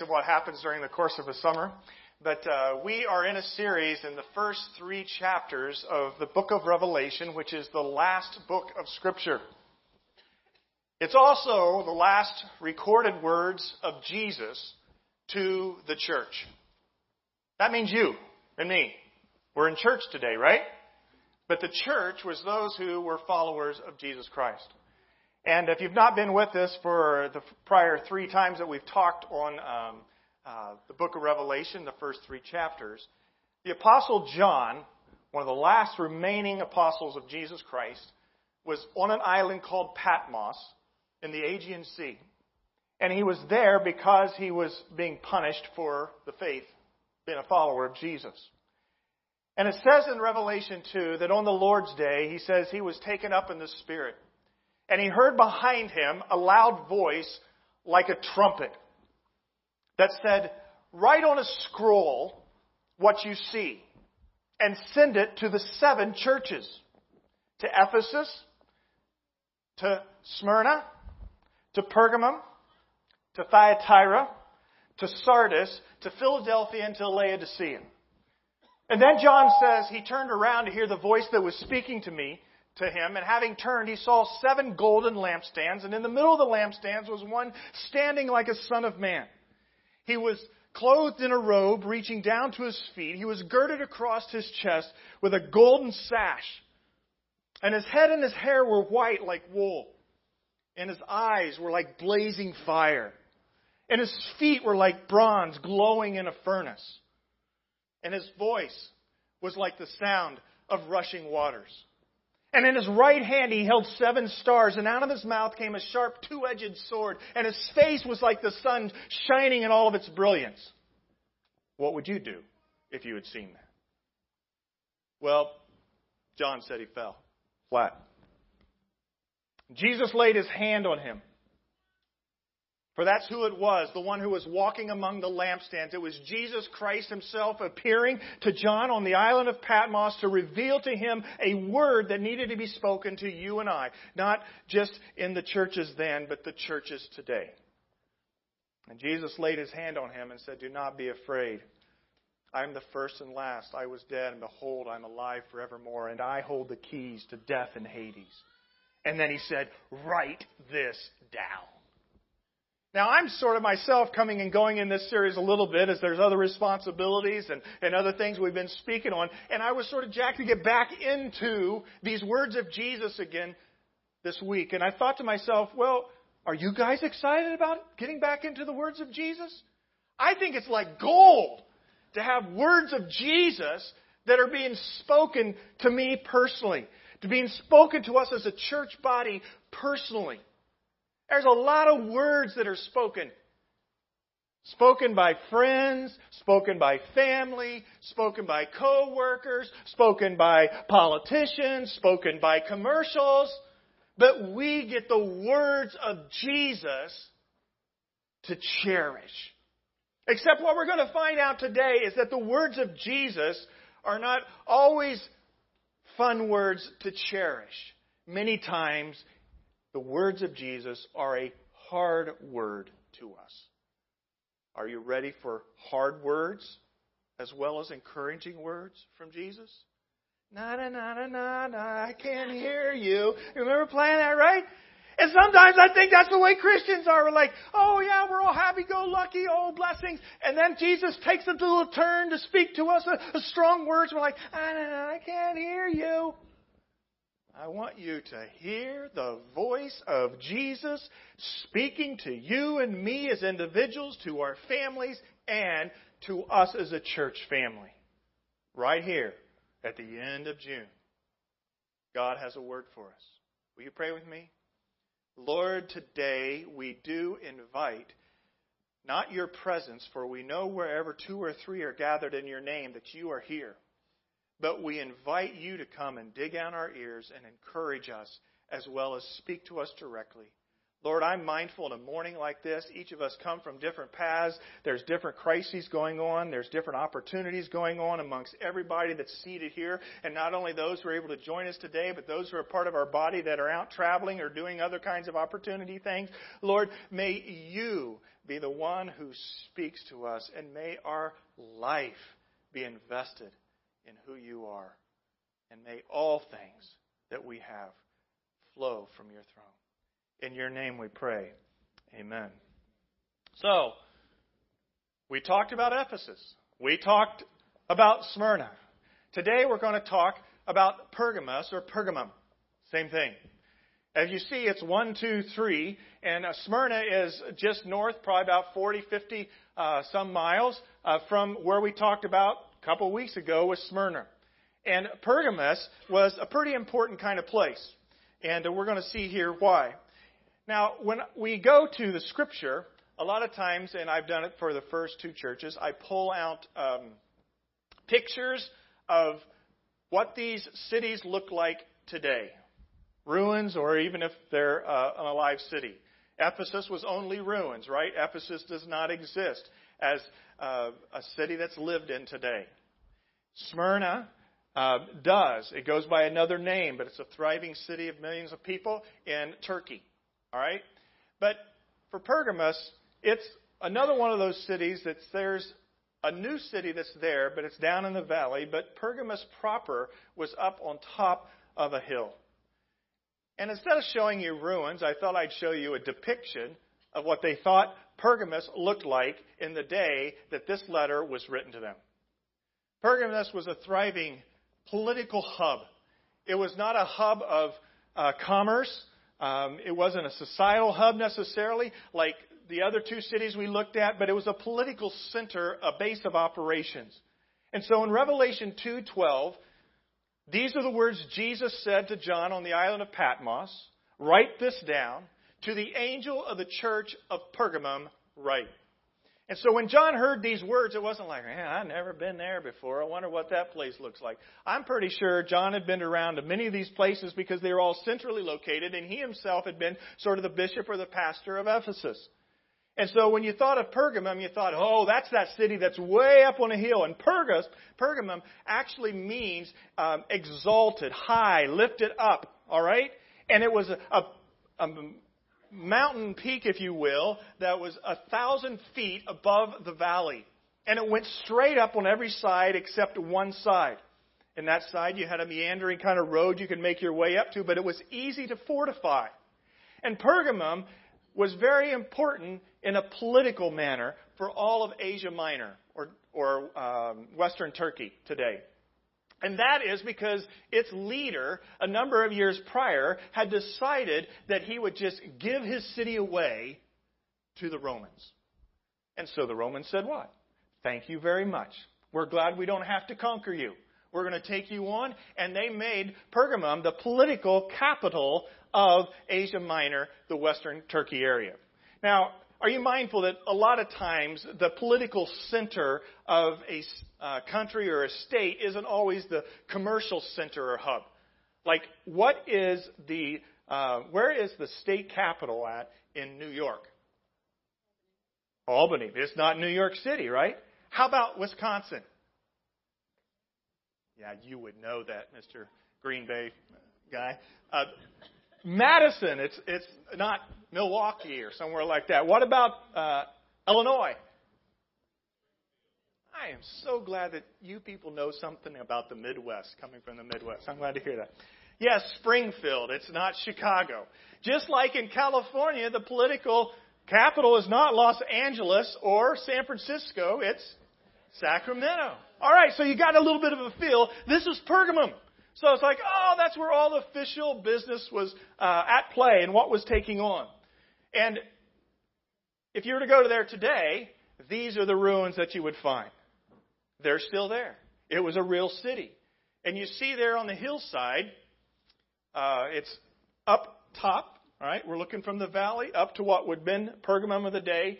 of what happens during the course of a summer. But uh, we are in a series in the first three chapters of the book of Revelation, which is the last book of Scripture. It's also the last recorded words of Jesus to the church. That means you and me. We're in church today, right? But the church was those who were followers of Jesus Christ. And if you've not been with us for the prior three times that we've talked on um, uh, the book of Revelation, the first three chapters, the Apostle John, one of the last remaining apostles of Jesus Christ, was on an island called Patmos in the Aegean Sea. And he was there because he was being punished for the faith, being a follower of Jesus. And it says in Revelation 2 that on the Lord's day, he says he was taken up in the Spirit. And he heard behind him a loud voice like a trumpet that said, Write on a scroll what you see and send it to the seven churches to Ephesus, to Smyrna, to Pergamum, to Thyatira, to Sardis, to Philadelphia, and to Laodicea. And then John says he turned around to hear the voice that was speaking to me to him, and having turned, he saw seven golden lampstands, and in the middle of the lampstands was one standing like a son of man. He was clothed in a robe reaching down to his feet. He was girded across his chest with a golden sash. And his head and his hair were white like wool. And his eyes were like blazing fire. And his feet were like bronze glowing in a furnace. And his voice was like the sound of rushing waters. And in his right hand he held seven stars, and out of his mouth came a sharp two edged sword, and his face was like the sun shining in all of its brilliance. What would you do if you had seen that? Well, John said he fell flat. Jesus laid his hand on him for that's who it was, the one who was walking among the lampstands. It was Jesus Christ himself appearing to John on the island of Patmos to reveal to him a word that needed to be spoken to you and I. Not just in the churches then, but the churches today. And Jesus laid his hand on him and said, Do not be afraid. I am the first and last. I was dead, and behold, I'm alive forevermore, and I hold the keys to death and Hades. And then he said, Write this down. Now, I'm sort of myself coming and going in this series a little bit as there's other responsibilities and, and other things we've been speaking on. And I was sort of jacked to get back into these words of Jesus again this week. And I thought to myself, well, are you guys excited about getting back into the words of Jesus? I think it's like gold to have words of Jesus that are being spoken to me personally, to being spoken to us as a church body personally. There's a lot of words that are spoken. Spoken by friends, spoken by family, spoken by co-workers, spoken by politicians, spoken by commercials. But we get the words of Jesus to cherish. Except what we're going to find out today is that the words of Jesus are not always fun words to cherish. Many times the words of Jesus are a hard word to us. Are you ready for hard words as well as encouraging words from Jesus? Na na na na na I can't hear you. You remember playing that, right? And sometimes I think that's the way Christians are. We're like, oh yeah, we're all happy-go-lucky, oh blessings. And then Jesus takes a little turn to speak to us, a, a strong words. We're like, ah, no, no, I can't hear you. I want you to hear the voice of Jesus speaking to you and me as individuals, to our families, and to us as a church family. Right here at the end of June. God has a word for us. Will you pray with me? Lord, today we do invite not your presence, for we know wherever two or three are gathered in your name that you are here. But we invite you to come and dig out our ears and encourage us as well as speak to us directly. Lord, I'm mindful in a morning like this, each of us come from different paths. There's different crises going on. There's different opportunities going on amongst everybody that's seated here. And not only those who are able to join us today, but those who are part of our body that are out traveling or doing other kinds of opportunity things. Lord, may you be the one who speaks to us, and may our life be invested in who you are. And may all things that we have flow from your throne. In your name we pray. Amen. So, we talked about Ephesus. We talked about Smyrna. Today we're going to talk about Pergamos or Pergamum. Same thing. As you see, it's one, two, three, and uh, Smyrna is just north, probably about 40, 50 uh, some miles uh, from where we talked about a couple weeks ago with Smyrna. And Pergamos was a pretty important kind of place. And we're going to see here why. Now, when we go to the scripture, a lot of times, and I've done it for the first two churches, I pull out um, pictures of what these cities look like today ruins, or even if they're uh, an alive city. Ephesus was only ruins, right? Ephesus does not exist as uh, a city that's lived in today. Smyrna uh, does. It goes by another name, but it's a thriving city of millions of people in Turkey. All right? But for Pergamos, it's another one of those cities that's there's a new city that's there, but it's down in the valley. But Pergamos proper was up on top of a hill. And instead of showing you ruins, I thought I'd show you a depiction of what they thought Pergamus looked like in the day that this letter was written to them. Pergamus was a thriving political hub. It was not a hub of uh, commerce. Um, it wasn't a societal hub necessarily like the other two cities we looked at, but it was a political center, a base of operations. And so in Revelation 2:12, these are the words Jesus said to John on the island of Patmos. Write this down. To the angel of the church of Pergamum, write. And so when John heard these words, it wasn't like, man, I've never been there before. I wonder what that place looks like. I'm pretty sure John had been around to many of these places because they were all centrally located, and he himself had been sort of the bishop or the pastor of Ephesus. And so when you thought of Pergamum, you thought, oh, that's that city that's way up on a hill. And Pergus, Pergamum actually means um, exalted, high, lifted up. All right? And it was a, a, a mountain peak, if you will, that was a thousand feet above the valley. And it went straight up on every side except one side. In that side, you had a meandering kind of road you could make your way up to, but it was easy to fortify. And Pergamum was very important in a political manner for all of Asia Minor or, or um, Western Turkey today. And that is because its leader, a number of years prior, had decided that he would just give his city away to the Romans. And so the Romans said, What? Thank you very much. We're glad we don't have to conquer you. We're going to take you on. And they made Pergamum the political capital of Asia Minor, the western Turkey area. Now, are you mindful that a lot of times the political center of a uh, country or a state isn't always the commercial center or hub? Like, what is the, uh, where is the state capital at in New York? Albany. It's not New York City, right? How about Wisconsin? Yeah, you would know that, Mr. Green Bay guy. Uh, Madison. It's it's not Milwaukee or somewhere like that. What about uh, Illinois? I am so glad that you people know something about the Midwest, coming from the Midwest. I'm glad to hear that. Yes, Springfield. It's not Chicago. Just like in California, the political capital is not Los Angeles or San Francisco. It's Sacramento. All right, so you got a little bit of a feel. This is Pergamum. So it's like, oh, that's where all official business was uh, at play and what was taking on. And if you were to go to there today, these are the ruins that you would find. They're still there. It was a real city. And you see there on the hillside, uh, it's up top, all right? We're looking from the valley up to what would have been Pergamum of the day.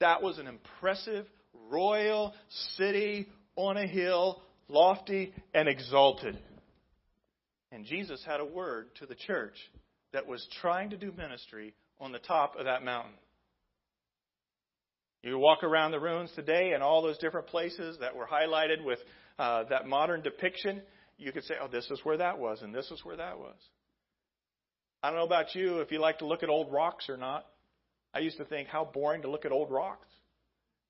That was an impressive, royal city on a hill lofty, and exalted. And Jesus had a word to the church that was trying to do ministry on the top of that mountain. You walk around the ruins today and all those different places that were highlighted with uh, that modern depiction, you could say, oh, this is where that was, and this is where that was. I don't know about you if you like to look at old rocks or not. I used to think how boring to look at old rocks.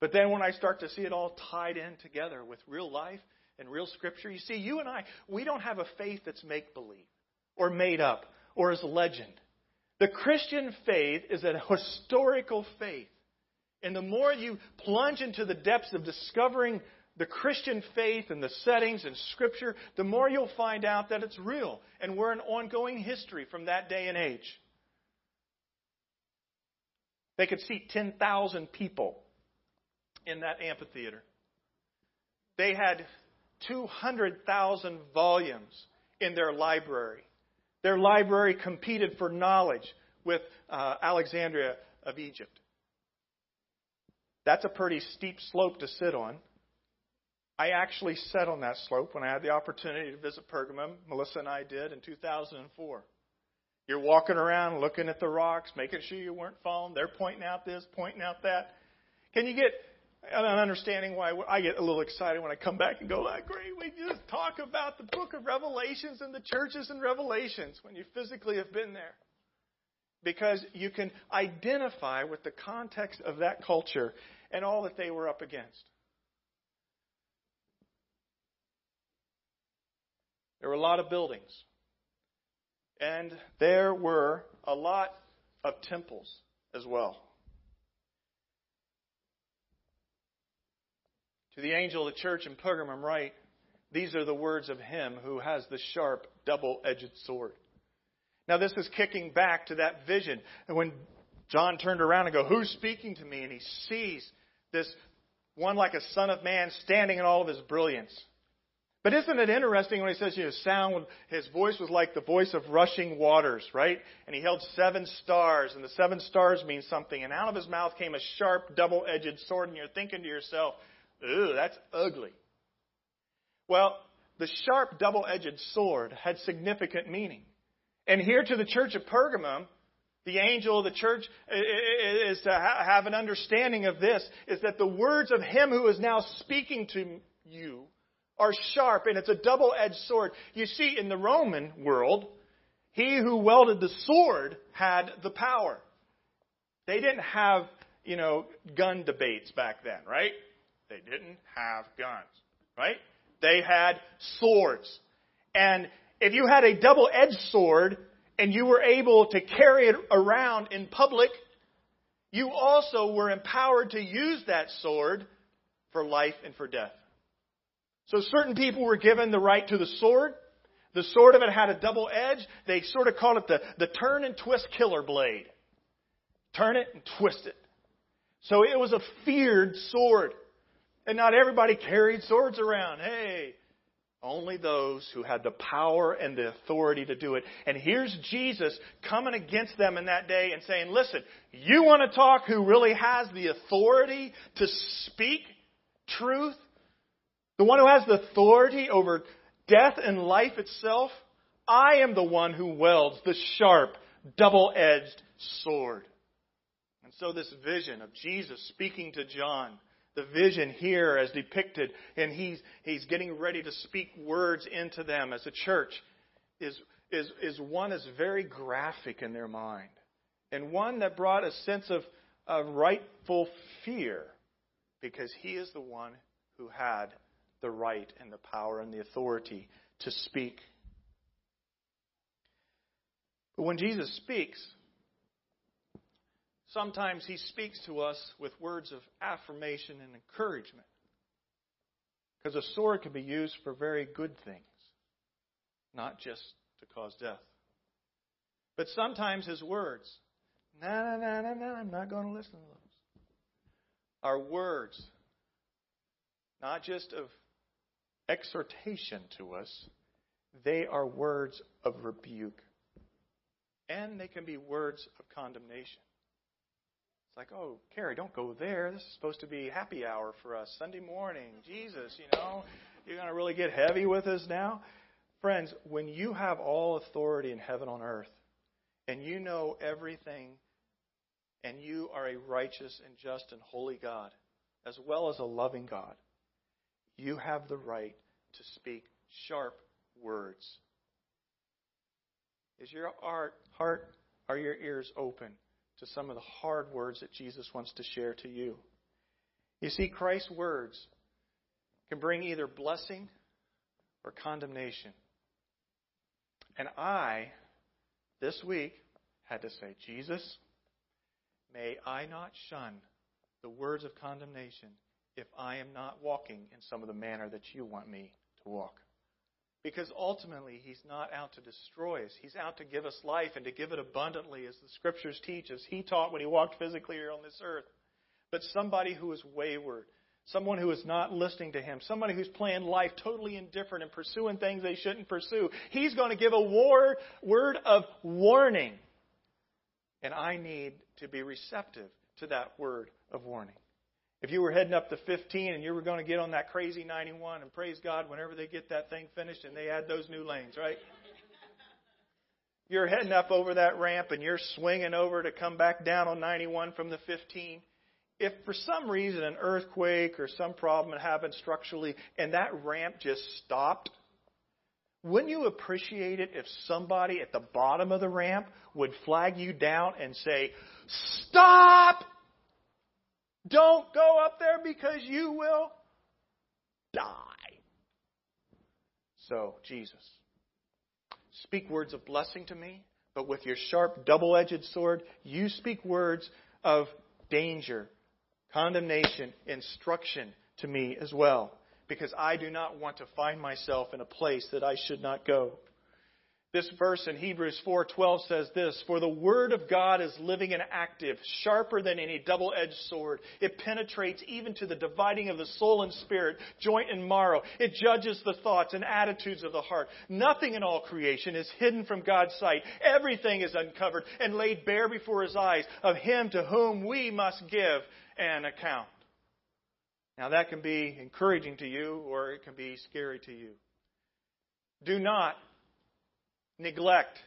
But then when I start to see it all tied in together with real life and real scripture, you see, you and I, we don't have a faith that's make believe or made up or is legend. The Christian faith is a historical faith. And the more you plunge into the depths of discovering the Christian faith and the settings and Scripture, the more you'll find out that it's real. And we're an ongoing history from that day and age. They could seat 10,000 people in that amphitheater. They had 200,000 volumes in their library. Their library competed for knowledge with uh, Alexandria of Egypt. That's a pretty steep slope to sit on. I actually sat on that slope when I had the opportunity to visit Pergamum. Melissa and I did in 2004. You're walking around looking at the rocks, making sure you weren't falling. They're pointing out this, pointing out that. Can you get an understanding why I get a little excited when I come back and go, ah, great, we just talk about the book of Revelations and the churches and Revelations when you physically have been there. Because you can identify with the context of that culture and all that they were up against. There were a lot of buildings. And there were a lot of temples as well. To the angel of the church in Pergamum, write, These are the words of him who has the sharp, double edged sword. Now, this is kicking back to that vision. And when John turned around and go, Who's speaking to me? And he sees this one like a son of man standing in all of his brilliance. But isn't it interesting when he says, you know, sound, his voice was like the voice of rushing waters, right? And he held seven stars, and the seven stars mean something. And out of his mouth came a sharp, double-edged sword, and you're thinking to yourself, ooh, that's ugly. Well, the sharp, double-edged sword had significant meaning. And here to the church of Pergamum, the angel of the church is to have an understanding of this, is that the words of him who is now speaking to you are sharp, and it's a double edged sword. You see, in the Roman world, he who wielded the sword had the power. They didn't have, you know, gun debates back then, right? They didn't have guns, right? They had swords. And if you had a double edged sword and you were able to carry it around in public, you also were empowered to use that sword for life and for death. So certain people were given the right to the sword. The sword of it had a double edge. They sort of called it the, the turn and twist killer blade. Turn it and twist it. So it was a feared sword. And not everybody carried swords around. Hey, only those who had the power and the authority to do it. And here's Jesus coming against them in that day and saying, listen, you want to talk who really has the authority to speak truth? The one who has the authority over death and life itself, I am the one who wields the sharp, double edged sword. And so, this vision of Jesus speaking to John, the vision here as depicted, and he's, he's getting ready to speak words into them as a church, is, is, is one that's very graphic in their mind, and one that brought a sense of, of rightful fear, because he is the one who had the right and the power and the authority to speak. But when Jesus speaks, sometimes he speaks to us with words of affirmation and encouragement. Because a sword can be used for very good things, not just to cause death. But sometimes his words, no, no, no, no, no, I'm not going to listen to those, are words not just of exhortation to us, they are words of rebuke. And they can be words of condemnation. It's like, oh, Carrie, don't go there. This is supposed to be happy hour for us, Sunday morning. Jesus, you know, you're going to really get heavy with us now? Friends, when you have all authority in heaven on earth, and you know everything, and you are a righteous and just and holy God, as well as a loving God, you have the right to speak sharp words. Is your heart, are your ears open to some of the hard words that Jesus wants to share to you. You see, Christ's words can bring either blessing or condemnation. And I, this week, had to say, Jesus, may I not shun the words of condemnation if I am not walking in some of the manner that you want me to walk. Because ultimately, He's not out to destroy us. He's out to give us life and to give it abundantly, as the Scriptures teach us. He taught when He walked physically here on this earth. But somebody who is wayward, someone who is not listening to Him, somebody who's playing life totally indifferent and pursuing things they shouldn't pursue, He's going to give a war, word of warning. And I need to be receptive to that word of warning. If you were heading up to 15 and you were going to get on that crazy 91, and praise God whenever they get that thing finished and they add those new lanes, right? You're heading up over that ramp and you're swinging over to come back down on 91 from the 15. If for some reason an earthquake or some problem happened structurally and that ramp just stopped, wouldn't you appreciate it if somebody at the bottom of the ramp would flag you down and say, Stop! Don't go up there because you will die. So, Jesus, speak words of blessing to me, but with your sharp, double edged sword, you speak words of danger, condemnation, instruction to me as well, because I do not want to find myself in a place that I should not go. This verse in Hebrews 4:12 says this, "For the word of God is living and active, sharper than any double-edged sword. It penetrates even to the dividing of the soul and spirit, joint and marrow. It judges the thoughts and attitudes of the heart. Nothing in all creation is hidden from God's sight. Everything is uncovered and laid bare before his eyes of him to whom we must give an account." Now that can be encouraging to you or it can be scary to you. Do not neglect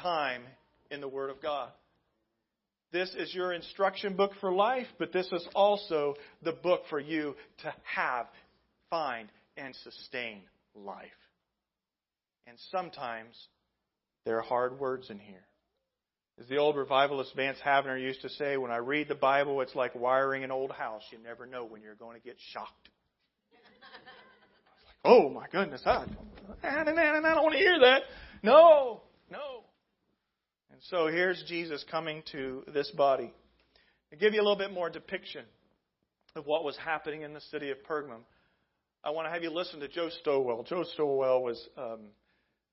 time in the Word of God. This is your instruction book for life, but this is also the book for you to have, find, and sustain life. And sometimes there are hard words in here. As the old revivalist Vance Havner used to say, when I read the Bible, it's like wiring an old house. You never know when you're going to get shocked. I was like, oh my goodness, I, I don't want to hear that. No, no. And so here's Jesus coming to this body. To give you a little bit more depiction of what was happening in the city of Pergamum, I want to have you listen to Joe Stowell. Joe Stowell was um,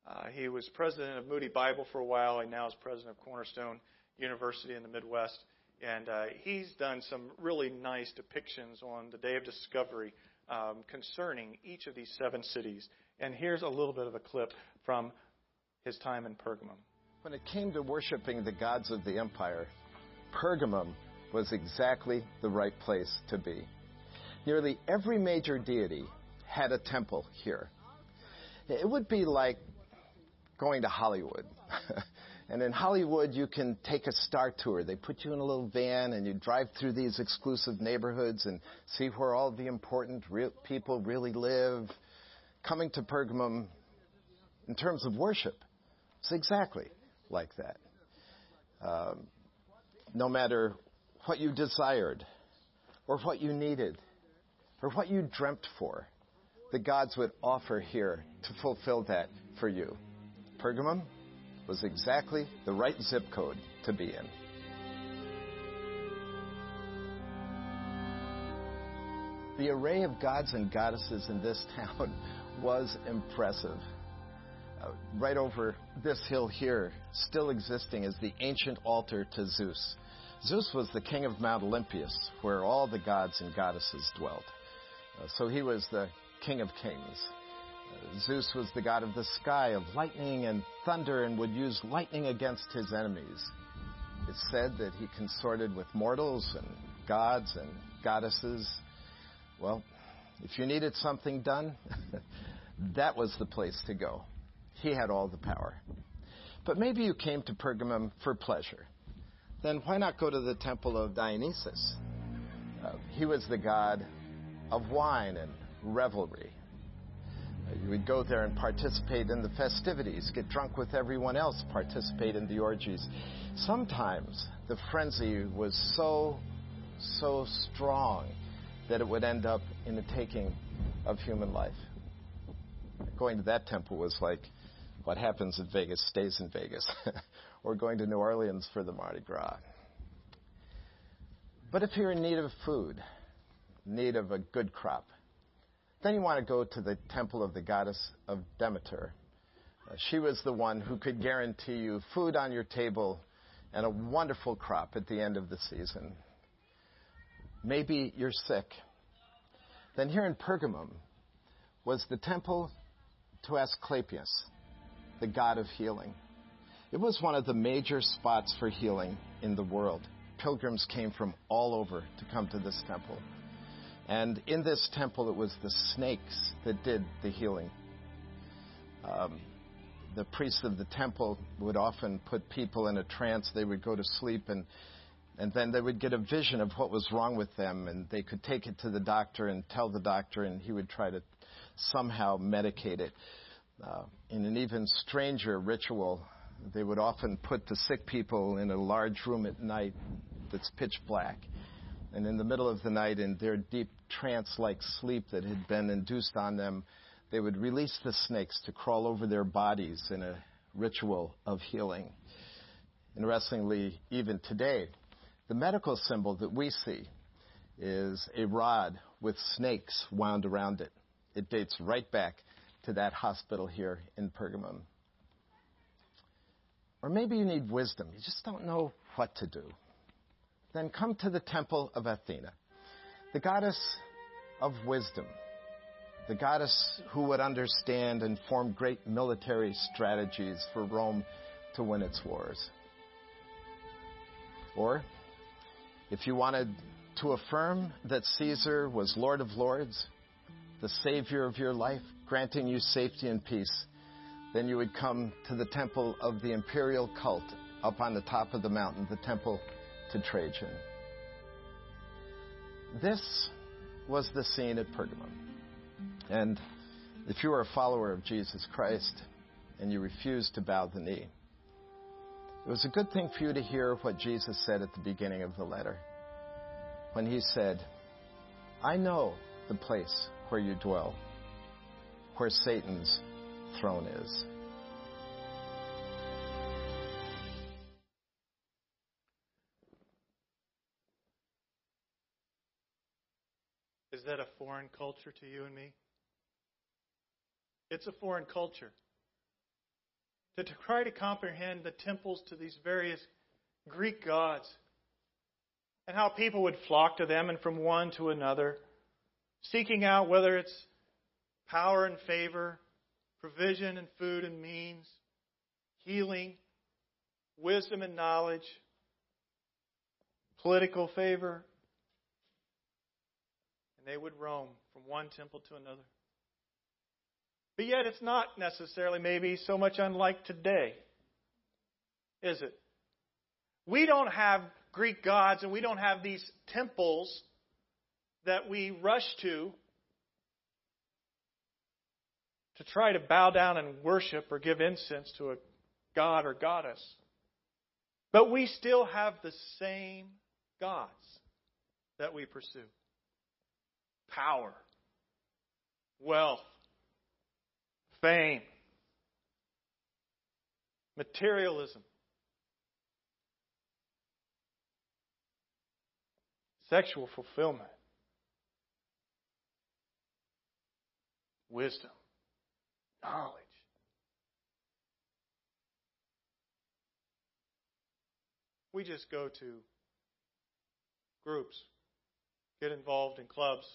uh, he was president of Moody Bible for a while, and now is president of Cornerstone University in the Midwest. And uh, he's done some really nice depictions on the day of discovery um, concerning each of these seven cities. And here's a little bit of a clip from his time in Pergamum. When it came to worshiping the gods of the empire, Pergamum was exactly the right place to be. Nearly every major deity had a temple here. It would be like going to Hollywood. and in Hollywood, you can take a star tour. They put you in a little van and you drive through these exclusive neighborhoods and see where all the important real people really live. Coming to Pergamum, in terms of worship, it's exactly like that. Um, no matter what you desired, or what you needed, or what you dreamt for, the gods would offer here to fulfill that for you. Pergamum was exactly the right zip code to be in. The array of gods and goddesses in this town was impressive. Uh, right over this hill here, still existing, is the ancient altar to Zeus. Zeus was the king of Mount Olympus, where all the gods and goddesses dwelt. Uh, so he was the king of kings. Uh, Zeus was the god of the sky, of lightning and thunder, and would use lightning against his enemies. It's said that he consorted with mortals and gods and goddesses. Well, if you needed something done, that was the place to go. He had all the power. But maybe you came to Pergamum for pleasure. Then why not go to the temple of Dionysus? Uh, he was the god of wine and revelry. You would go there and participate in the festivities, get drunk with everyone else, participate in the orgies. Sometimes the frenzy was so, so strong that it would end up in the taking of human life. Going to that temple was like what happens in Vegas stays in Vegas, or going to New Orleans for the Mardi Gras. But if you're in need of food, need of a good crop, then you want to go to the temple of the goddess of Demeter. She was the one who could guarantee you food on your table and a wonderful crop at the end of the season. Maybe you're sick. Then here in Pergamum was the temple to Asclepius, the god of healing. It was one of the major spots for healing in the world. Pilgrims came from all over to come to this temple. And in this temple, it was the snakes that did the healing. Um, the priests of the temple would often put people in a trance. They would go to sleep, and, and then they would get a vision of what was wrong with them, and they could take it to the doctor and tell the doctor, and he would try to somehow medicate it. Uh, in an even stranger ritual, they would often put the sick people in a large room at night that's pitch black and in the middle of the night, in their deep trance like sleep that had been induced on them, they would release the snakes to crawl over their bodies in a ritual of healing. Interestingly, even today, the medical symbol that we see is a rod with snakes wound around it. It dates right back to that hospital here in Pergamum. Or maybe you need wisdom. You just don't know what to do then come to the temple of Athena, the goddess of wisdom, the goddess who would understand and form great military strategies for Rome to win its wars. Or, if you wanted to affirm that Caesar was Lord of Lords, the Savior of your life, granting you safety and peace, then you would come to the temple of the imperial cult up on the top of the mountain, the temple to Trajan. This was the scene at Pergamum. And if you are a follower of Jesus Christ and you refuse to bow the knee, it was a good thing for you to hear what Jesus said at the beginning of the letter. When he said, I know the place where you dwell, where Satan's throne is. Is that a foreign culture to you and me? It's a foreign culture. To, try to comprehend the temples to these various Greek gods and how people would flock to them and from one to another, seeking out whether it's power and favor, provision and food and means, healing, wisdom and knowledge, political favor, and they would roam from one temple to another. But yet, it's not necessarily maybe so much unlike today, is it? We don't have Greek gods and we don't have these temples that we rush to to try to bow down and worship or give incense to a god or goddess. But we still have the same gods that we pursue. Power, wealth, fame, materialism, sexual fulfillment, wisdom, knowledge. We just go to groups, get involved in clubs,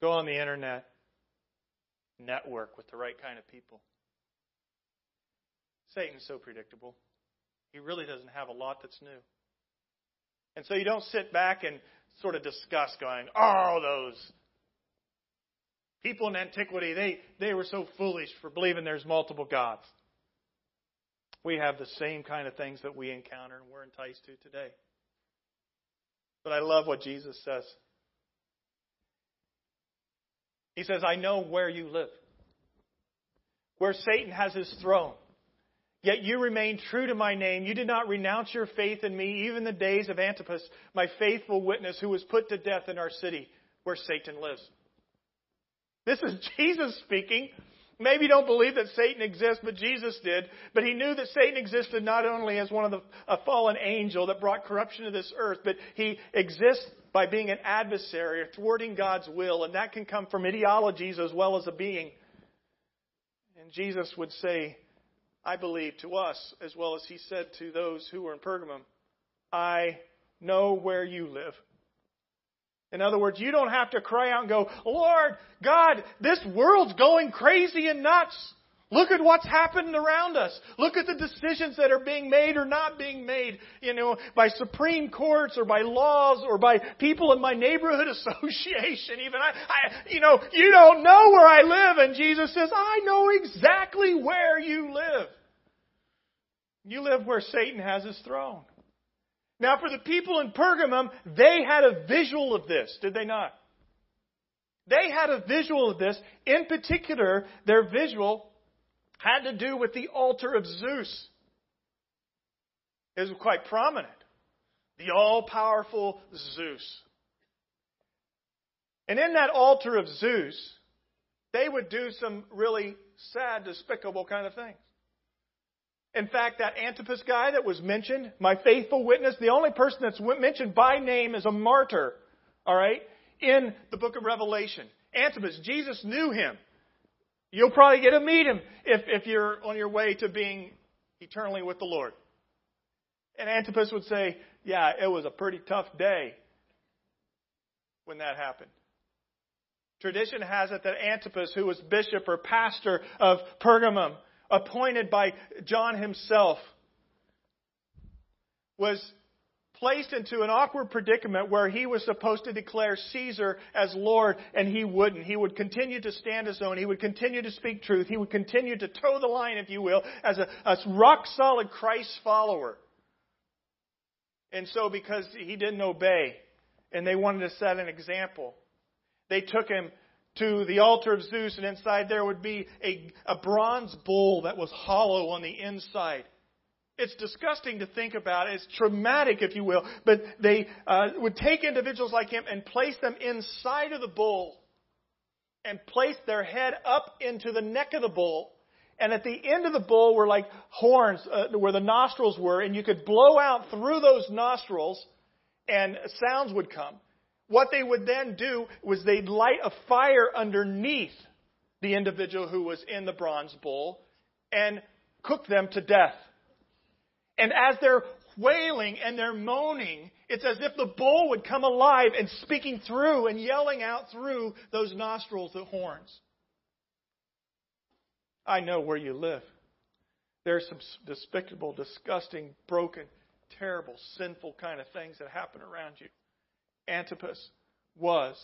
Go on the internet, network with the right kind of people. Satan's so predictable. He really doesn't have a lot that's new. And so you don't sit back and sort of discuss going, oh, those people in antiquity, they, they were so foolish for believing there's multiple gods. We have the same kind of things that we encounter and we're enticed to today. But I love what Jesus says. He says, I know where you live, where Satan has his throne. Yet you remain true to my name. You did not renounce your faith in me, even the days of Antipas, my faithful witness, who was put to death in our city where Satan lives. This is Jesus speaking. Maybe you don't believe that Satan exists, but Jesus did. But he knew that Satan existed not only as one of the a fallen angel that brought corruption to this earth, but he exists by being an adversary, or thwarting God's will, and that can come from ideologies as well as a being. And Jesus would say, I believe, to us, as well as he said to those who were in Pergamum, I know where you live. In other words, you don't have to cry out and go, Lord, God, this world's going crazy and nuts. Look at what's happened around us. Look at the decisions that are being made or not being made, you know, by Supreme Courts or by laws or by people in my neighborhood association. Even I, I, you know, you don't know where I live. And Jesus says, I know exactly where you live. You live where Satan has his throne. Now, for the people in Pergamum, they had a visual of this, did they not? They had a visual of this. In particular, their visual had to do with the altar of Zeus. It was quite prominent. The all powerful Zeus. And in that altar of Zeus, they would do some really sad, despicable kind of things. In fact, that Antipas guy that was mentioned, my faithful witness, the only person that's mentioned by name is a martyr, all right, in the book of Revelation. Antipas, Jesus knew him. You'll probably get to meet him if, if you're on your way to being eternally with the Lord. And Antipas would say, Yeah, it was a pretty tough day when that happened. Tradition has it that Antipas, who was bishop or pastor of Pergamum, appointed by John himself, was placed into an awkward predicament where he was supposed to declare Caesar as Lord, and he wouldn't. He would continue to stand his own. He would continue to speak truth. He would continue to toe the line, if you will, as a, a rock solid Christ follower. And so, because he didn't obey, and they wanted to set an example, they took him to the altar of Zeus, and inside there would be a, a bronze bowl that was hollow on the inside. It's disgusting to think about. It's traumatic, if you will. But they uh, would take individuals like him and place them inside of the bowl and place their head up into the neck of the bowl. And at the end of the bowl were like horns uh, where the nostrils were, and you could blow out through those nostrils and sounds would come. What they would then do was they'd light a fire underneath the individual who was in the bronze bowl and cook them to death. And as they're wailing and they're moaning, it's as if the bull would come alive and speaking through and yelling out through those nostrils, the horns. I know where you live. There's some despicable, disgusting, broken, terrible, sinful kind of things that happen around you. Antipas was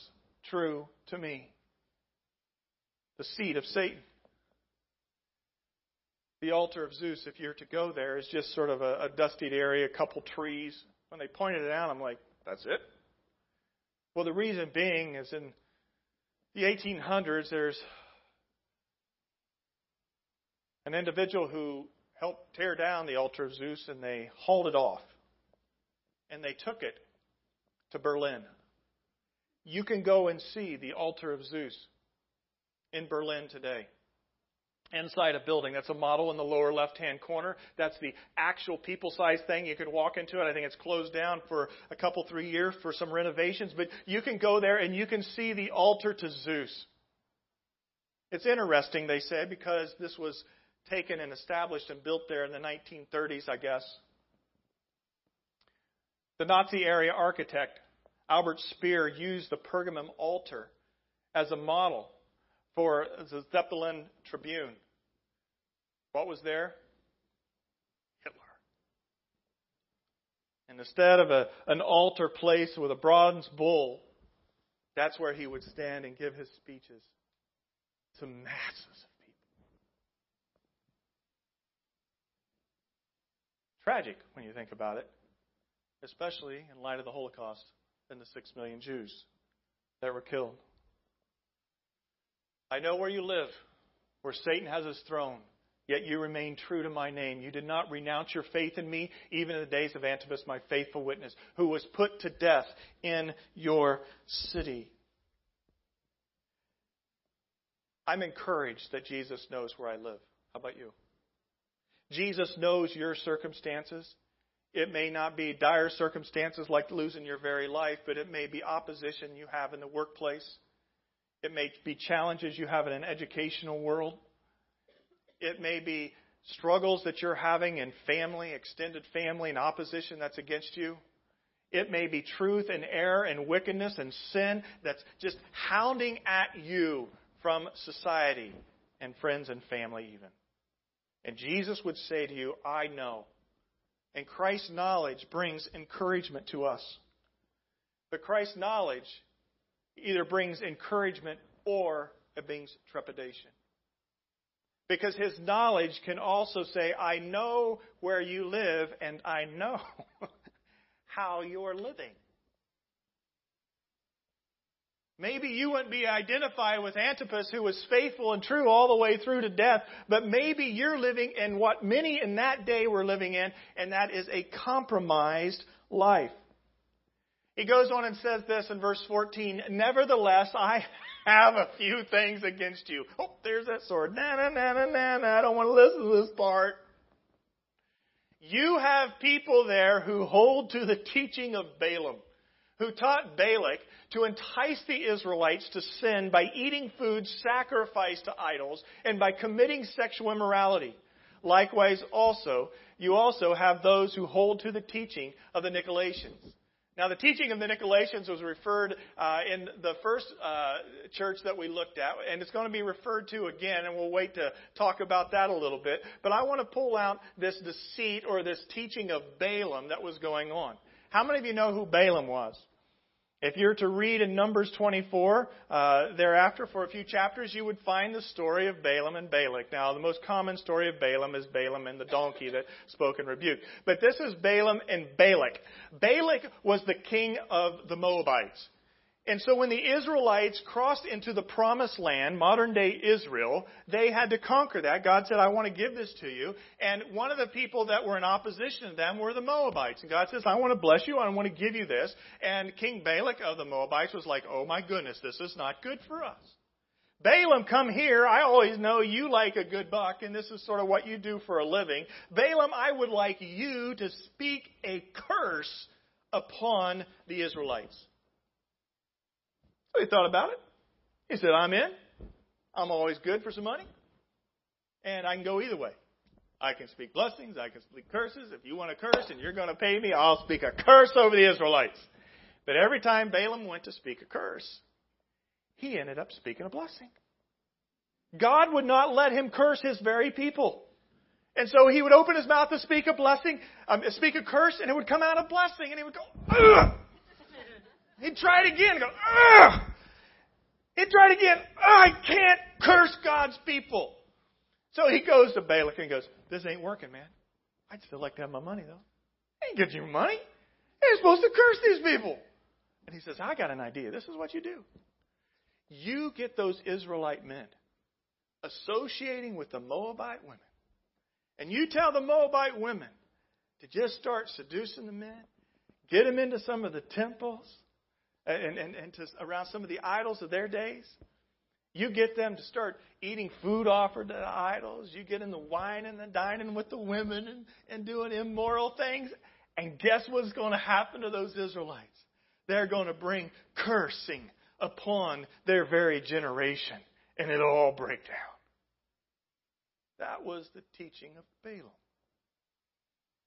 true to me. The seed of Satan. The altar of Zeus, if you're to go there, is just sort of a, a dustied area, a couple trees. When they pointed it out, I'm like, that's it? Well, the reason being is in the 1800s, there's an individual who helped tear down the altar of Zeus and they hauled it off. And they took it to Berlin. You can go and see the altar of Zeus in Berlin today inside a building. That's a model in the lower left hand corner. That's the actual people sized thing. You could walk into it. I think it's closed down for a couple, three years for some renovations, but you can go there and you can see the altar to Zeus. It's interesting, they say, because this was taken and established and built there in the 1930s, I guess. The Nazi area architect, Albert Speer, used the Pergamum altar as a model for the Zeppelin Tribune. What was there? Hitler. And instead of a, an altar place with a bronze bull, that's where he would stand and give his speeches to masses of people. Tragic when you think about it, especially in light of the Holocaust and the six million Jews that were killed. I know where you live, where Satan has his throne. Yet you remain true to my name. You did not renounce your faith in me, even in the days of Antipas, my faithful witness, who was put to death in your city. I'm encouraged that Jesus knows where I live. How about you? Jesus knows your circumstances. It may not be dire circumstances like losing your very life, but it may be opposition you have in the workplace. It may be challenges you have in an educational world. It may be struggles that you're having in family, extended family, and opposition that's against you. It may be truth and error and wickedness and sin that's just hounding at you from society and friends and family, even. And Jesus would say to you, I know. And Christ's knowledge brings encouragement to us. But Christ's knowledge either brings encouragement or it brings trepidation. Because his knowledge can also say, I know where you live and I know how you're living. Maybe you wouldn't be identified with Antipas, who was faithful and true all the way through to death, but maybe you're living in what many in that day were living in, and that is a compromised life. He goes on and says this in verse 14 Nevertheless, I have a few things against you. Oh, there's that sword. Na, na, na, na, na, na. I don't want to listen to this part. You have people there who hold to the teaching of Balaam, who taught Balak to entice the Israelites to sin by eating food sacrificed to idols and by committing sexual immorality. Likewise, also, you also have those who hold to the teaching of the Nicolaitans. Now, the teaching of the Nicolaitans was referred uh, in the first uh, church that we looked at, and it's going to be referred to again, and we'll wait to talk about that a little bit. But I want to pull out this deceit or this teaching of Balaam that was going on. How many of you know who Balaam was? If you're to read in Numbers 24, uh, thereafter for a few chapters, you would find the story of Balaam and Balak. Now, the most common story of Balaam is Balaam and the donkey that spoke and rebuked. But this is Balaam and Balak. Balak was the king of the Moabites. And so when the Israelites crossed into the promised land, modern day Israel, they had to conquer that. God said, I want to give this to you. And one of the people that were in opposition to them were the Moabites. And God says, I want to bless you. I want to give you this. And King Balak of the Moabites was like, oh my goodness, this is not good for us. Balaam, come here. I always know you like a good buck, and this is sort of what you do for a living. Balaam, I would like you to speak a curse upon the Israelites. He thought about it. He said, I'm in. I'm always good for some money. And I can go either way. I can speak blessings. I can speak curses. If you want to curse and you're going to pay me, I'll speak a curse over the Israelites. But every time Balaam went to speak a curse, he ended up speaking a blessing. God would not let him curse his very people. And so he would open his mouth to speak a blessing, um, speak a curse, and it would come out a blessing, and he would go, Ugh! He'd try it again go, Ugh! He'd try it again. I can't curse God's people. So he goes to Balak and goes, This ain't working, man. I'd still like to have my money, though. I ain't getting you money. You're supposed to curse these people. And he says, I got an idea. This is what you do. You get those Israelite men associating with the Moabite women. And you tell the Moabite women to just start seducing the men, get them into some of the temples, and, and, and to, around some of the idols of their days. You get them to start eating food offered to the idols. You get in the wine and the dining with the women and, and doing immoral things. And guess what's going to happen to those Israelites? They're going to bring cursing upon their very generation. And it'll all break down. That was the teaching of Balaam.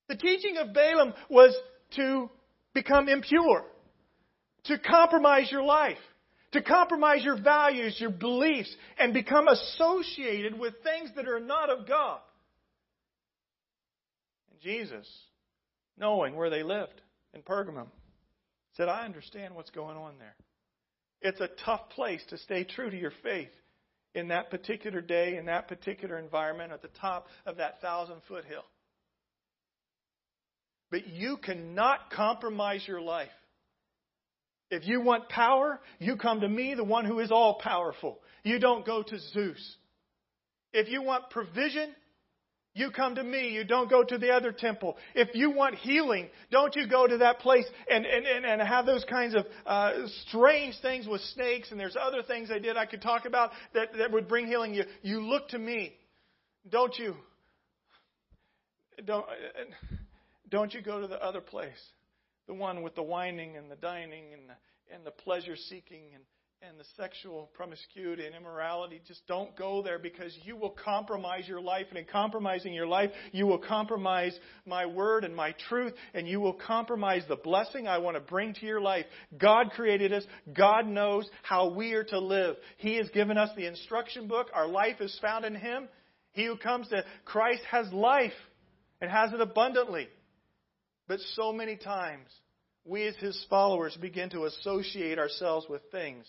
The teaching of Balaam was to become impure to compromise your life, to compromise your values, your beliefs, and become associated with things that are not of God. And Jesus, knowing where they lived in Pergamum, said, I understand what's going on there. It's a tough place to stay true to your faith in that particular day, in that particular environment, at the top of that thousand foot hill. But you cannot compromise your life If you want power, you come to me, the one who is all powerful. You don't go to Zeus. If you want provision, you come to me. You don't go to the other temple. If you want healing, don't you go to that place and, and, and, and have those kinds of uh, strange things with snakes and there's other things they did I could talk about that, that would bring healing. You, you look to me. Don't you? Don't, don't you go to the other place. The one with the whining and the dining and the, and the pleasure seeking and and the sexual promiscuity and immorality, just don't go there because you will compromise your life. And in compromising your life, you will compromise my word and my truth, and you will compromise the blessing I want to bring to your life. God created us. God knows how we are to live. He has given us the instruction book. Our life is found in Him. He who comes to Christ has life and has it abundantly. But so many times, we as His followers begin to associate ourselves with things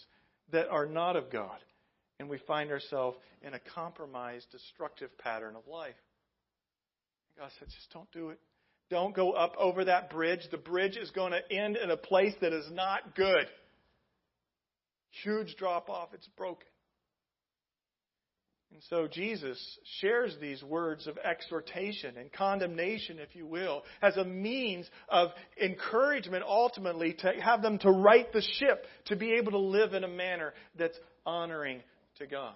that are not of God. And we find ourselves in a compromised, destructive pattern of life. God said, just don't do it. Don't go up over that bridge. The bridge is going to end in a place that is not good. Huge drop off. It's broken. And so Jesus shares these words of exhortation and condemnation, if you will, as a means of encouragement ultimately to have them to right the ship, to be able to live in a manner that's honoring to God.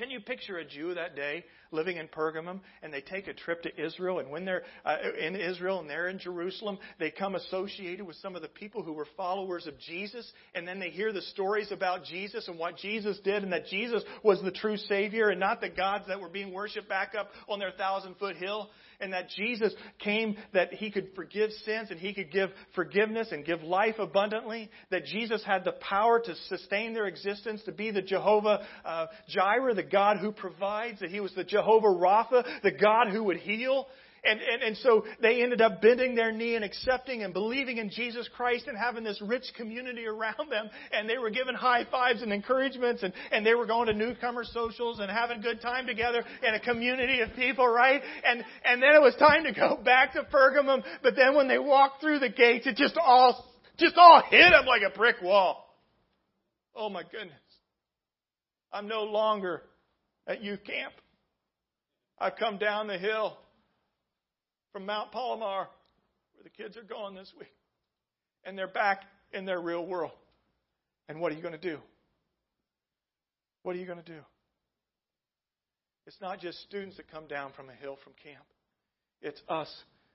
Can you picture a Jew that day living in Pergamum and they take a trip to Israel and when they're uh, in Israel and they're in Jerusalem, they come associated with some of the people who were followers of Jesus and then they hear the stories about Jesus and what Jesus did and that Jesus was the true Savior and not the gods that were being worshiped back up on their thousand foot hill and that Jesus came that he could forgive sins and he could give forgiveness and give life abundantly, that Jesus had the power to sustain their existence, to be the Jehovah uh, Jireh, the God who provides, that he was the Jehovah Rapha, the God who would heal, and, and, and so they ended up bending their knee and accepting and believing in Jesus Christ and having this rich community around them. And they were given high fives and encouragements and, and they were going to newcomer socials and having a good time together in a community of people, right? And, and then it was time to go back to Pergamum. But then when they walked through the gates, it just all, just all hit them like a brick wall. Oh my goodness. I'm no longer at youth camp. I've come down the hill from Mount Palomar, where the kids are going this week. And they're back in their real world. And what are you going to do? What are you going to do? It's not just students that come down from a hill from camp. It's us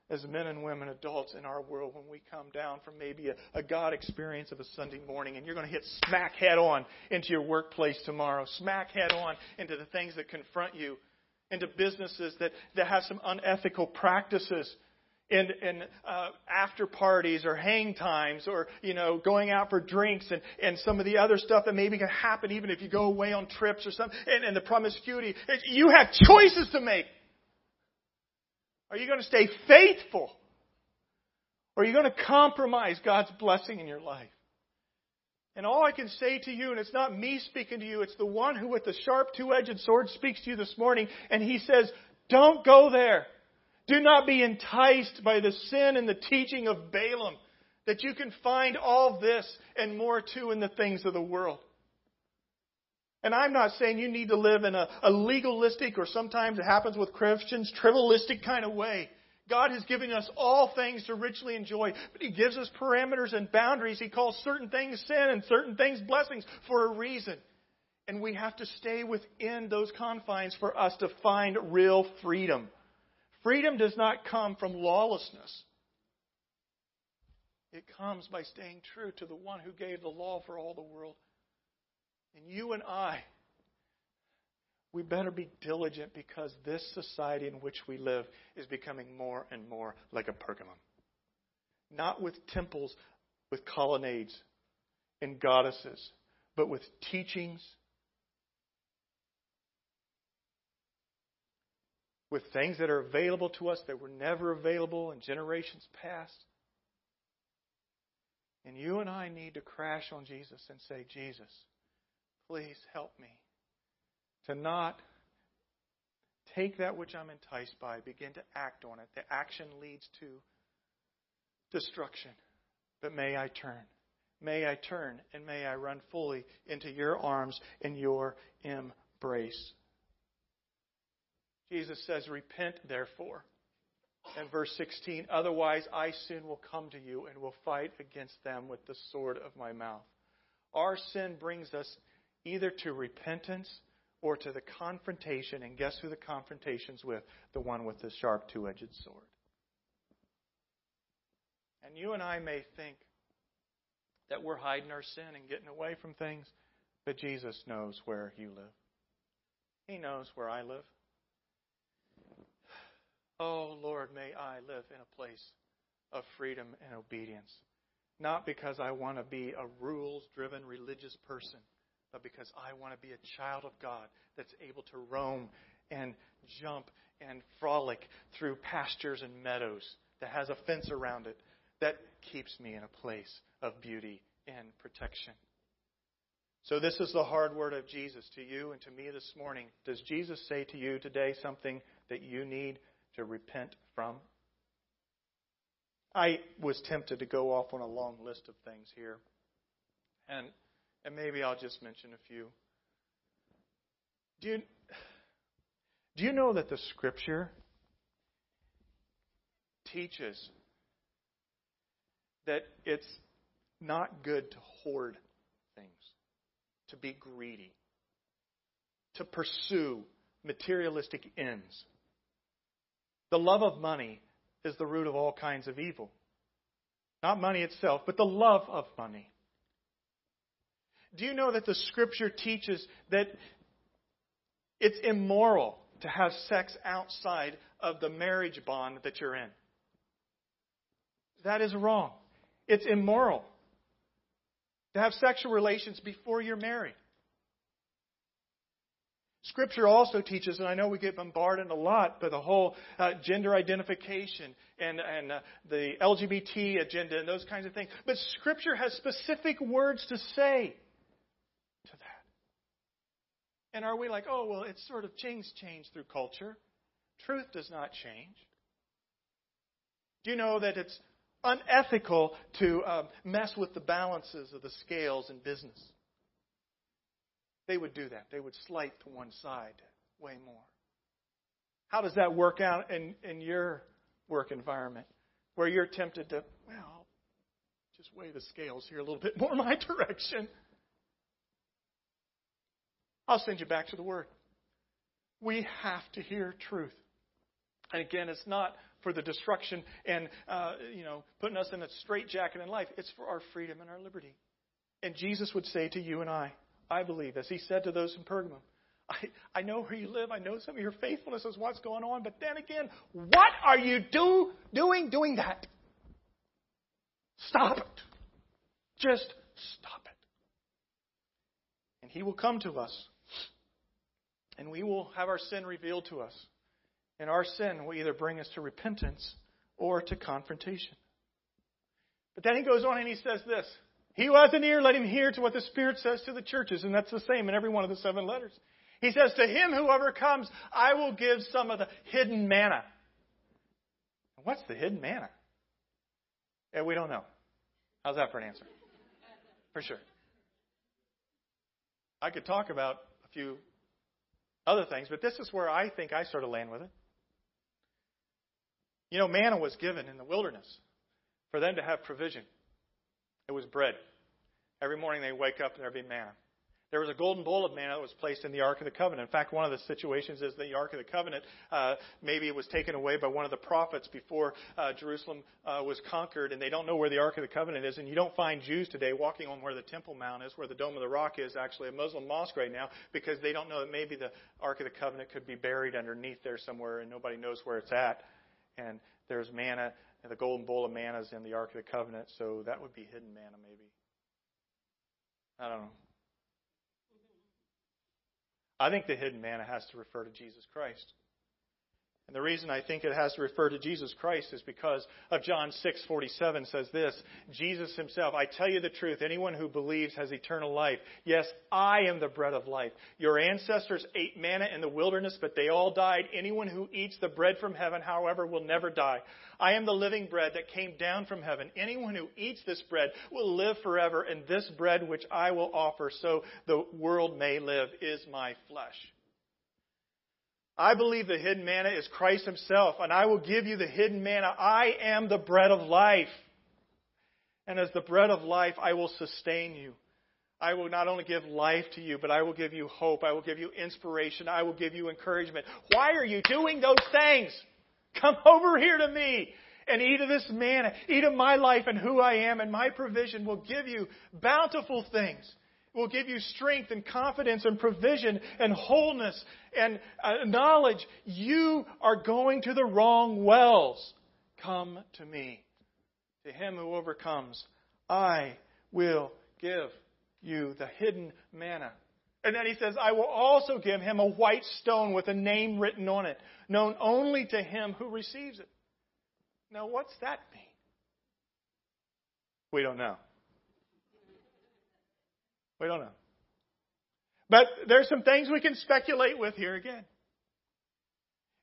as men and women, adults in our world, when we come down from maybe a, a, God experience of a Sunday morning, and you're going to hit smack head on into your workplace tomorrow, smack head on into the things that confront you into businesses that, that have some unethical practices in, in uh, after parties or hang times or you know going out for drinks and, and some of the other stuff that maybe can happen even if you go away on trips or something and, and the promiscuity. You have choices to make. Are you going to stay faithful? Or are you going to compromise God's blessing in your life and all I can say to you, and it's not me speaking to you, it's the one who with the sharp two-edged sword speaks to you this morning, and he says, don't go there. Do not be enticed by the sin and the teaching of Balaam, that you can find all this and more too in the things of the world. And I'm not saying you need to live in a, a legalistic, or sometimes it happens with Christians, trivialistic kind of way. God has given us all things to richly enjoy, but He gives us parameters and boundaries. He calls certain things sin and certain things blessings for a reason. And we have to stay within those confines for us to find real freedom. Freedom does not come from lawlessness. It comes by staying true to the one who gave the law for all the world. And you and I we better be diligent because this society in which we live is becoming more and more like a Pergamum. Not with temples with colonnades and goddesses, but with teachings, with things that are available to us that were never available in generations past. And you and I need to crash on Jesus and say, Jesus, please help me to not take that which I'm enticed by, begin to act on it. The action leads to destruction. But may I turn. may I turn and may I run fully into your arms and your embrace. Jesus says, Repent, therefore. And verse 16, otherwise I soon will come to you and will fight against them with the sword of my mouth. Our sin brings us either to repentance or to the confrontation. And guess who the confrontation's with? The one with the sharp two edged sword. And you and I may think that we're hiding our sin and getting away from things, but Jesus knows where you live. He knows where I live. Oh, Lord, may I live in a place of freedom and obedience. Not because I want to be a rules driven religious person, but because I want to be a child of God that's able to roam and jump and frolic through pastures and meadows that has a fence around it that keeps me in a place of beauty and protection. So, this is the hard word of Jesus to you and to me this morning. Does Jesus say to you today something that you need to repent from? I was tempted to go off on a long list of things here. And, and maybe I'll just mention a few. Do you, do you know that the Scripture teaches that it's not good to hoard things, to be greedy, to pursue materialistic ends? The love of money is the root of all kinds of evil. Not money itself, but the love of money. Do you know that the scripture teaches that it's immoral to have sex outside of the marriage bond that you're in? That is wrong. It's immoral to have sexual relations before you're married. Scripture also teaches, and I know we get bombarded a lot by the whole uh, gender identification and, and uh, the LGBT agenda and those kinds of things. But Scripture has specific words to say. And are we like, oh, well, it's sort of things change through culture? Truth does not change. Do you know that it's unethical to um, mess with the balances of the scales in business? they would do that. They would slight to one side way more. How does that work out in, in your work environment where you're tempted to, well, just weigh the scales here a little bit more my direction? I'll send you back to the Word. We have to hear truth. And again, it's not for the destruction and, uh, you know, putting us in a straitjacket in life. It's for our freedom and our liberty. And Jesus would say to you and I, I believe, as he said to those in Pergamum, I, I know where you live. I know some of your faithfulness is what's going on. But then again, what are you do, doing doing that? Stop it. Just stop it. And he will come to us. And we will have our sin revealed to us. And our sin will either bring us to repentance or to confrontation. But then he goes on and he says this he who has an ear, let him hear to what the Spirit says to the churches. And that's the same in every one of the seven letters. He says, To him who overcomes, I will give some of the hidden manna. What's the hidden manna? Yeah, we don't know. How's that for an answer? For sure. I could talk about a few other things, but this is where I think I sort of land with it. You know, manna was given in the wilderness for them to have provision. It was bread. Every morning they wake up and there'd be manna. There was a golden bowl of manna that was placed in the Ark of the Covenant. In fact, one of the situations is that the Ark of the Covenant, uh, maybe it was taken away by one of the prophets before uh, Jerusalem uh, was conquered, and they don't know where the Ark of the Covenant is. And you don't find Jews today walking on where the Temple Mount is, where the Dome of the Rock is, actually a Muslim mosque right now, because they don't know that maybe the Ark of the Covenant could be buried underneath there somewhere, and nobody knows where it's at. And there's manna and the golden bowl of manna is in the Ark of the Covenant, so that would be hidden manna, maybe. I don't know. I think the hidden manna has to refer to Jesus Christ. And the reason I think it has to refer to Jesus Christ is because of John 6:47 says this, Jesus himself, I tell you the truth, anyone who believes has eternal life. Yes, I am the bread of life. Your ancestors ate manna in the wilderness, but they all died. Anyone who eats the bread from heaven, however, will never die. I am the living bread that came down from heaven. Anyone who eats this bread will live forever, and this bread which I will offer so the world may live is my flesh. I believe the hidden manna is Christ Himself, and I will give you the hidden manna. I am the bread of life. And as the bread of life, I will sustain you. I will not only give life to you, but I will give you hope. I will give you inspiration. I will give you encouragement. Why are you doing those things? Come over here to me and eat of this manna. Eat of my life and who I am, and my provision will give you bountiful things will give you strength and confidence and provision and wholeness and uh, knowledge. You are going to the wrong wells. Come to me. To him who overcomes, I will give you the hidden manna. And then he says, I will also give him a white stone with a name written on it, known only to him who receives it. Now, what's that mean? We don't know. We don't know. But there's some things we can speculate with here again.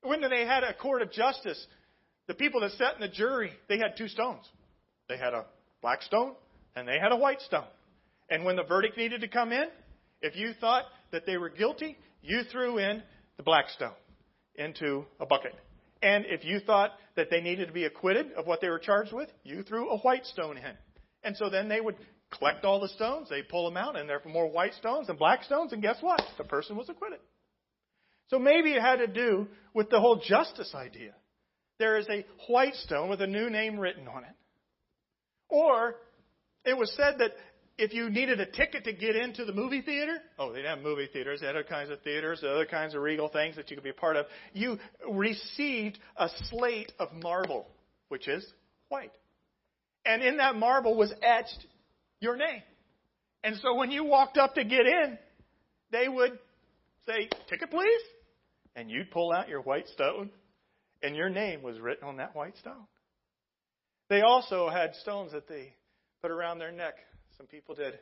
When they had a court of justice, the people that sat in the jury, they had two stones. They had a black stone and they had a white stone. And when the verdict needed to come in, if you thought that they were guilty, you threw in the black stone into a bucket. And if you thought that they needed to be acquitted of what they were charged with, you threw a white stone in. And so then they would collect all the stones, they pull them out, and there are more white stones and black stones, and guess what? The person was acquitted. So maybe it had to do with the whole justice idea. There is a white stone with a new name written on it. Or it was said that if you needed a ticket to get into the movie theater, oh, they didn't have movie theaters, they had other kinds of theaters, other kinds of regal things that you could be a part of. You received a slate of marble, which is white. And in that marble was etched your name. And so when you walked up to get in, they would say, Ticket, please. And you'd pull out your white stone, and your name was written on that white stone. They also had stones that they put around their neck, some people did,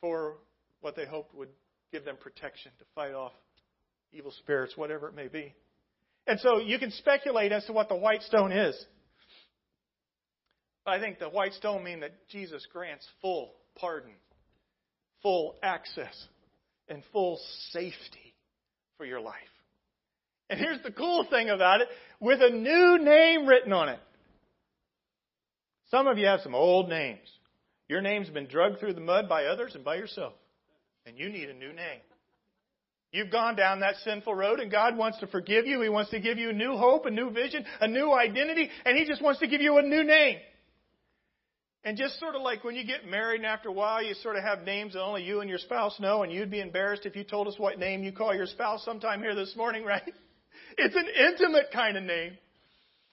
for what they hoped would give them protection to fight off evil spirits, whatever it may be. And so you can speculate as to what the white stone is. I think the white stone mean that Jesus grants full pardon, full access, and full safety for your life. And here's the cool thing about it with a new name written on it. Some of you have some old names. Your name's been drugged through the mud by others and by yourself. And you need a new name. You've gone down that sinful road and God wants to forgive you. He wants to give you new hope, a new vision, a new identity, and He just wants to give you a new name. And just sort of like when you get married and after a while you sort of have names that only you and your spouse know and you'd be embarrassed if you told us what name you call your spouse sometime here this morning, right? It's an intimate kind of name.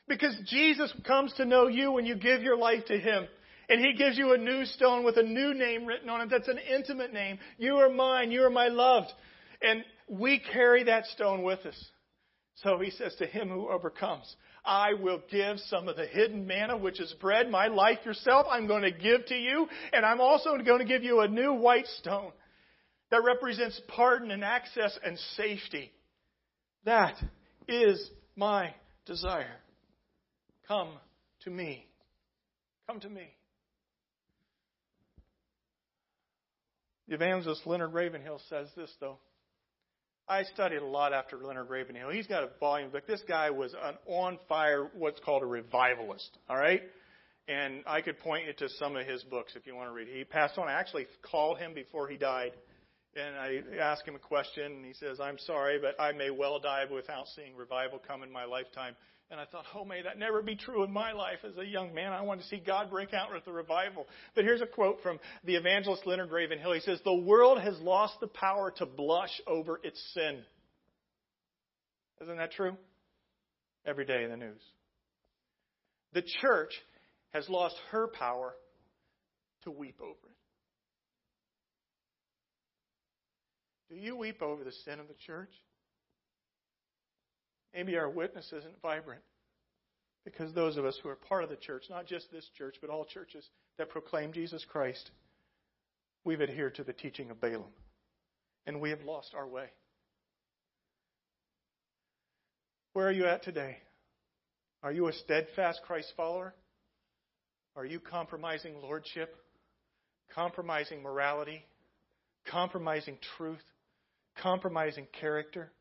Because Jesus comes to know you when you give your life to Him. And He gives you a new stone with a new name written on it. That's an intimate name. You are mine. You are my loved. And we carry that stone with us. So He says to him who overcomes, I will give some of the hidden manna, which is bread, my life yourself, I'm going to give to you. And I'm also going to give you a new white stone that represents pardon and access and safety. That is my desire. Come to me. Come to me. The evangelist Leonard Ravenhill says this, though. I studied a lot after Leonard Ravenhill. He's got a volume book. This guy was an on fire, what's called a revivalist. All right? And I could point you to some of his books if you want to read. He passed on. I actually called him before he died. And I asked him a question, and he says, I'm sorry, but I may well die without seeing revival come in my lifetime. And I thought, oh, may that never be true in my life as a young man. I want to see God break out with a revival. But here's a quote from the evangelist Leonard Ravenhill. He says, The world has lost the power to blush over its sin. Isn't that true? Every day in the news. The church has lost her power to weep over it. Do you weep over the sin of the church? Maybe our witness isn't vibrant because those of us who are part of the church, not just this church, but all churches that proclaim Jesus Christ, we've adhered to the teaching of Balaam and we have lost our way. Where are you at today? Are you a steadfast Christ follower? Are you compromising lordship, compromising morality, compromising truth, compromising character,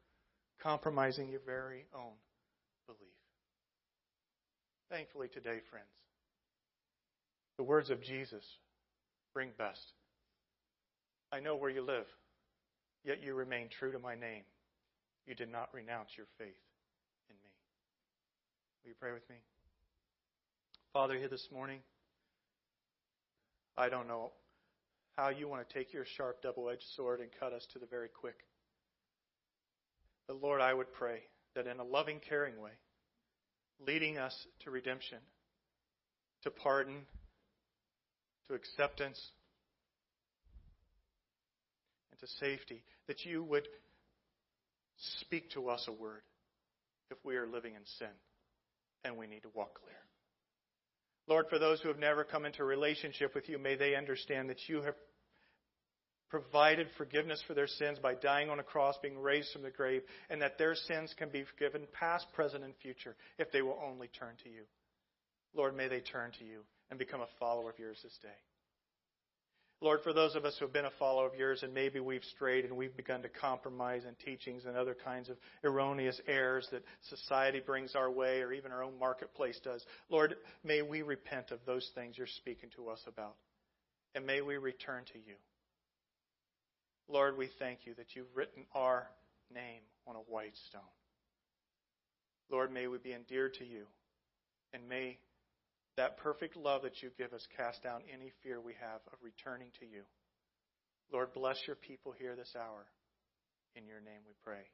compromising your very own belief? Thankfully, today, friends, the words of Jesus bring best. I know where you live, yet you remain true to my name. You did not renounce your faith. In me. Will you pray with me? Father, here this morning, I don't know how you want to take your sharp double edged sword and cut us to the very quick. But Lord, I would pray that in a loving, caring way, leading us to redemption, to pardon, to acceptance, and to safety, that you would speak to us a word if we are living in sin and we need to walk clear. Lord, for those who have never come into relationship with you, may they understand that you have provided forgiveness for their sins by dying on a cross, being raised from the grave, and that their sins can be forgiven past, present, and future if they will only turn to you. Lord, may they turn to you and become a follower of yours this day. Lord, for those of us who have been a follower of yours and maybe we've strayed and we've begun to compromise in teachings and other kinds of erroneous errors that society brings our way or even our own marketplace does, Lord, may we repent of those things you're speaking to us about. And may we return to you. Lord, we thank you that you've written our name on a white stone. Lord, may we be endeared to you. And may that perfect love that you give us cast down any fear we have of returning to you. Lord, bless your people here this hour. In your name we pray.